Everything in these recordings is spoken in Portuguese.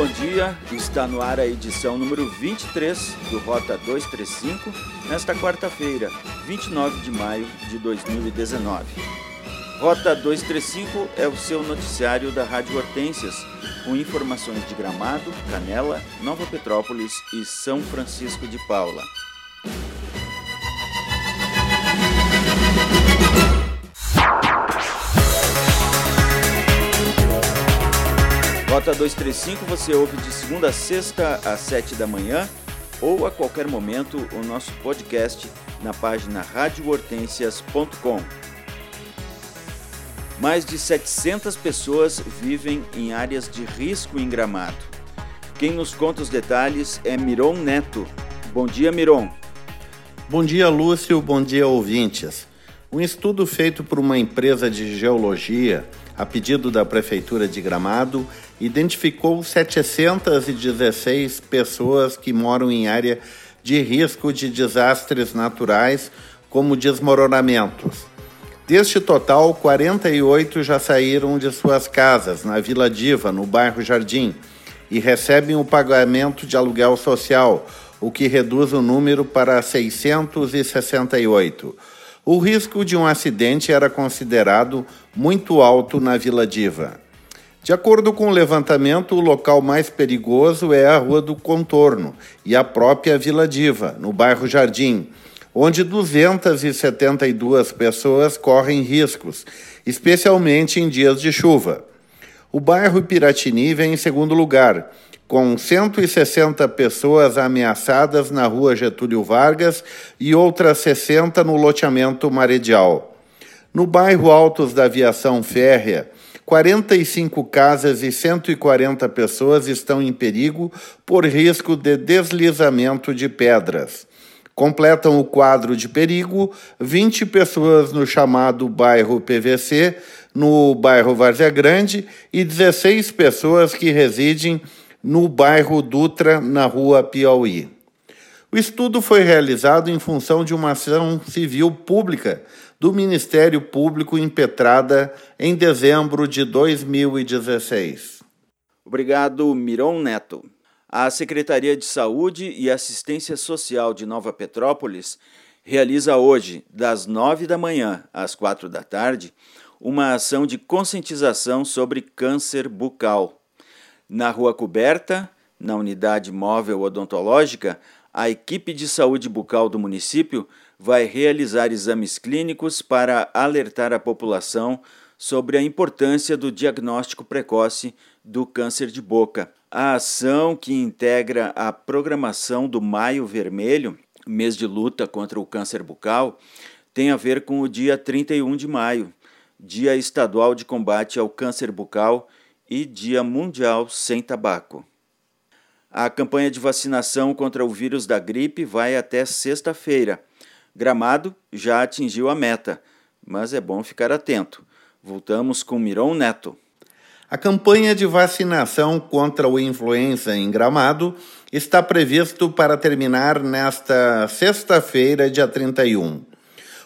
bom dia. Está no ar a edição número 23 do Rota 235, nesta quarta-feira, 29 de maio de 2019. Rota 235 é o seu noticiário da Rádio Hortências, com informações de Gramado, Canela, Nova Petrópolis e São Francisco de Paula. Rota 235 você ouve de segunda a sexta às 7 da manhã ou a qualquer momento o nosso podcast na página radiohortensias.com. Mais de 700 pessoas vivem em áreas de risco em Gramado. Quem nos conta os detalhes é Miron Neto. Bom dia, Miron. Bom dia, Lúcio. Bom dia, ouvintes. Um estudo feito por uma empresa de geologia, a pedido da Prefeitura de Gramado, identificou 716 pessoas que moram em área de risco de desastres naturais, como desmoronamentos. Deste total, 48 já saíram de suas casas na Vila Diva, no bairro Jardim, e recebem o pagamento de aluguel social, o que reduz o número para 668. O risco de um acidente era considerado muito alto na Vila Diva. De acordo com o levantamento, o local mais perigoso é a Rua do Contorno e a própria Vila Diva, no bairro Jardim, onde 272 pessoas correm riscos, especialmente em dias de chuva. O bairro Piratini vem em segundo lugar, com 160 pessoas ameaçadas na rua Getúlio Vargas e outras 60 no loteamento Maredial. No bairro Altos da Aviação Férrea, 45 casas e 140 pessoas estão em perigo por risco de deslizamento de pedras. Completam o quadro de perigo 20 pessoas no chamado bairro PVC, no bairro Várzea Grande, e 16 pessoas que residem no bairro Dutra, na rua Piauí. O estudo foi realizado em função de uma ação civil pública do Ministério Público impetrada em dezembro de 2016. Obrigado, Miron Neto. A Secretaria de Saúde e Assistência Social de Nova Petrópolis realiza hoje, das nove da manhã às quatro da tarde, uma ação de conscientização sobre câncer bucal. Na Rua Coberta, na unidade móvel odontológica, a equipe de saúde bucal do município vai realizar exames clínicos para alertar a população sobre a importância do diagnóstico precoce do câncer de boca. A ação que integra a programação do Maio Vermelho, mês de luta contra o câncer bucal, tem a ver com o dia 31 de maio, Dia Estadual de Combate ao Câncer Bucal e Dia Mundial Sem Tabaco. A campanha de vacinação contra o vírus da gripe vai até sexta-feira Gramado já atingiu a meta, mas é bom ficar atento. Voltamos com Miron Neto. A campanha de vacinação contra o influenza em Gramado está previsto para terminar nesta sexta-feira, dia 31.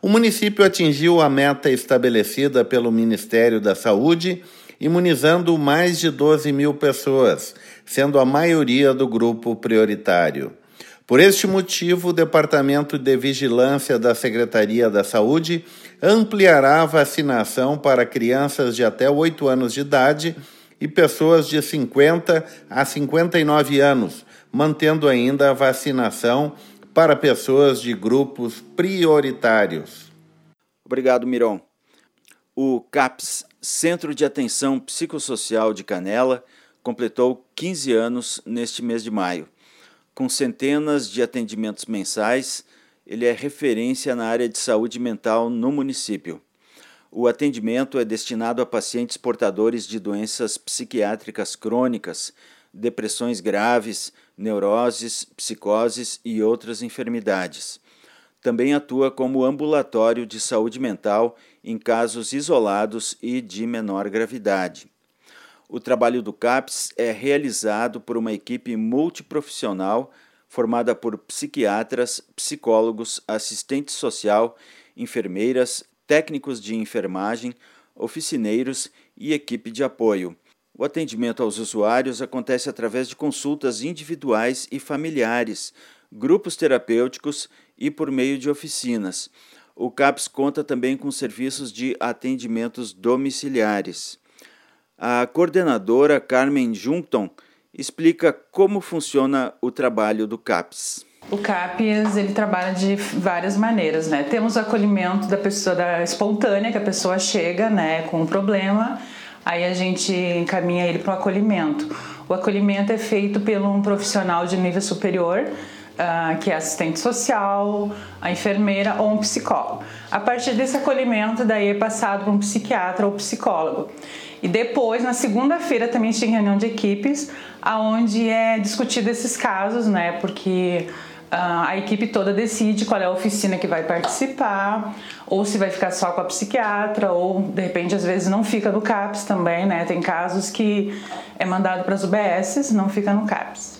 O município atingiu a meta estabelecida pelo Ministério da Saúde, imunizando mais de 12 mil pessoas, sendo a maioria do grupo prioritário. Por este motivo, o Departamento de Vigilância da Secretaria da Saúde ampliará a vacinação para crianças de até 8 anos de idade e pessoas de 50 a 59 anos, mantendo ainda a vacinação para pessoas de grupos prioritários. Obrigado, Miron. O CAPS, Centro de Atenção Psicossocial de Canela, completou 15 anos neste mês de maio. Com centenas de atendimentos mensais, ele é referência na área de saúde mental no município. O atendimento é destinado a pacientes portadores de doenças psiquiátricas crônicas, depressões graves, neuroses, psicoses e outras enfermidades. Também atua como ambulatório de saúde mental em casos isolados e de menor gravidade. O trabalho do CAPS é realizado por uma equipe multiprofissional formada por psiquiatras, psicólogos, assistente social, enfermeiras, técnicos de enfermagem, oficineiros e equipe de apoio. O atendimento aos usuários acontece através de consultas individuais e familiares, grupos terapêuticos e por meio de oficinas. O CAPS conta também com serviços de atendimentos domiciliares. A coordenadora Carmen Junkton explica como funciona o trabalho do CAPS. O CAPES ele trabalha de várias maneiras, né? Temos o acolhimento da pessoa da espontânea, que a pessoa chega, né, com um problema, aí a gente encaminha ele para o acolhimento. O acolhimento é feito por um profissional de nível superior, uh, que é assistente social, a enfermeira ou um psicólogo. A partir desse acolhimento, daí é passado para um psiquiatra ou psicólogo. E depois, na segunda-feira, também tem reunião de equipes, aonde é discutido esses casos, né? Porque uh, a equipe toda decide qual é a oficina que vai participar, ou se vai ficar só com a psiquiatra, ou de repente às vezes não fica no CAPS também, né? Tem casos que é mandado para as UBSs, não fica no CAPS.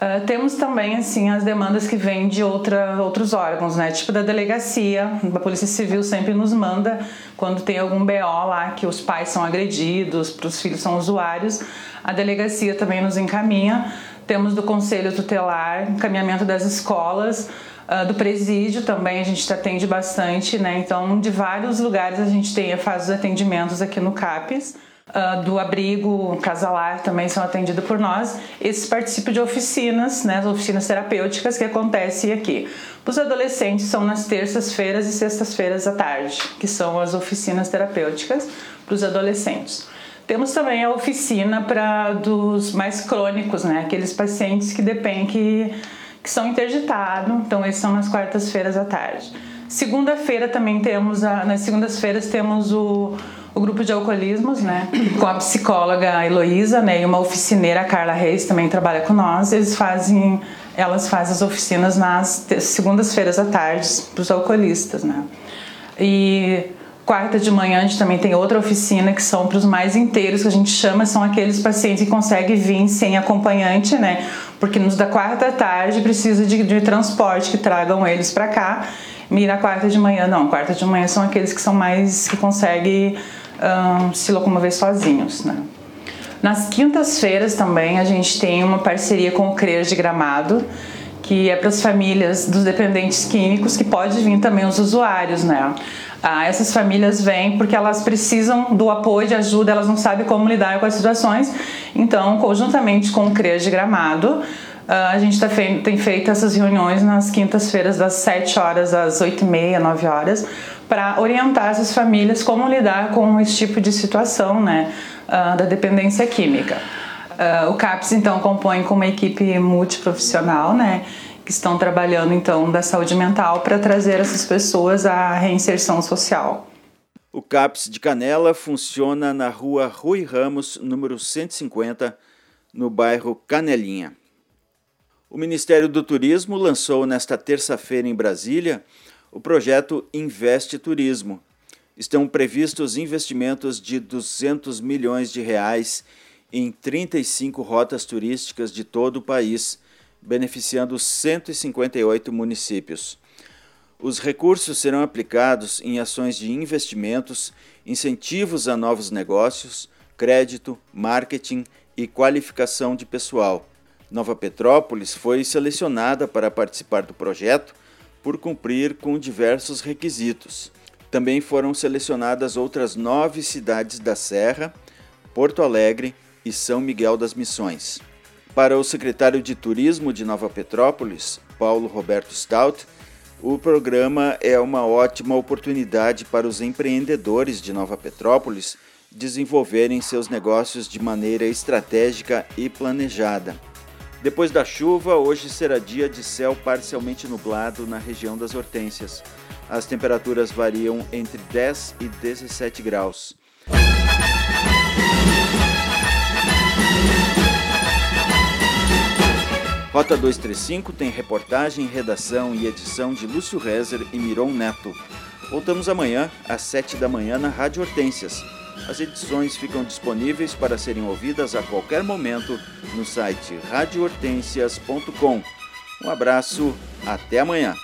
Uh, temos também assim as demandas que vêm de outra, outros órgãos, né? Tipo da delegacia, a Polícia Civil sempre nos manda quando tem algum BO lá que os pais são agredidos, os filhos são usuários, a delegacia também nos encaminha. Temos do Conselho Tutelar, encaminhamento das escolas, uh, do presídio também a gente atende bastante, né? Então, de vários lugares a gente tem, faz os atendimentos aqui no CAPES uh, do abrigo casalar também são atendidos por nós. Esses participam de oficinas, né, oficinas terapêuticas que acontecem aqui. Os adolescentes são nas terças-feiras e sextas-feiras à tarde, que são as oficinas terapêuticas para os adolescentes. Temos também a oficina para dos mais crônicos, né, aqueles pacientes que dependem que, que são interditados, então esses são nas quartas-feiras à tarde. Segunda-feira também temos, a, nas segundas-feiras temos o o grupo de alcoolismos, né, com a psicóloga Heloísa, né, e uma oficineira, Carla Reis, também trabalha com nós. Eles fazem, elas fazem as oficinas nas segundas-feiras à tarde para os alcoolistas, né. E quarta de manhã a gente também tem outra oficina que são para os mais inteiros, que a gente chama, são aqueles pacientes que conseguem vir sem acompanhante, né, porque nos da quarta à tarde precisa de, de transporte que tragam eles para cá. E na quarta de manhã, não, quarta de manhã são aqueles que são mais que conseguem se locomover sozinhos. Né? Nas quintas-feiras também a gente tem uma parceria com o CREAS de Gramado, que é para as famílias dos dependentes químicos, que pode vir também os usuários, né? Ah, essas famílias vêm porque elas precisam do apoio, de ajuda, elas não sabem como lidar com as situações. Então, conjuntamente com o CREAS de Gramado, ah, a gente tá tem feito essas reuniões nas quintas-feiras, das 7 horas às 8 e meia, 9 horas, para orientar essas famílias como lidar com esse tipo de situação né, uh, da dependência química. Uh, o CAPS, então, compõe com uma equipe multiprofissional, né, que estão trabalhando, então, da saúde mental para trazer essas pessoas à reinserção social. O CAPS de Canela funciona na rua Rui Ramos, número 150, no bairro Canelinha. O Ministério do Turismo lançou nesta terça-feira em Brasília o projeto Investe Turismo. Estão previstos investimentos de 200 milhões de reais em 35 rotas turísticas de todo o país, beneficiando 158 municípios. Os recursos serão aplicados em ações de investimentos, incentivos a novos negócios, crédito, marketing e qualificação de pessoal. Nova Petrópolis foi selecionada para participar do projeto por cumprir com diversos requisitos. Também foram selecionadas outras nove cidades da Serra, Porto Alegre e São Miguel das Missões. Para o secretário de Turismo de Nova Petrópolis, Paulo Roberto Stout, o programa é uma ótima oportunidade para os empreendedores de Nova Petrópolis desenvolverem seus negócios de maneira estratégica e planejada. Depois da chuva, hoje será dia de céu parcialmente nublado na região das Hortênsias. As temperaturas variam entre 10 e 17 graus. Rota 235 tem reportagem, redação e edição de Lúcio Rezer e Miron Neto. Voltamos amanhã às 7 da manhã na Rádio Hortênsias. As edições ficam disponíveis para serem ouvidas a qualquer momento no site radiohortensias.com. Um abraço, até amanhã.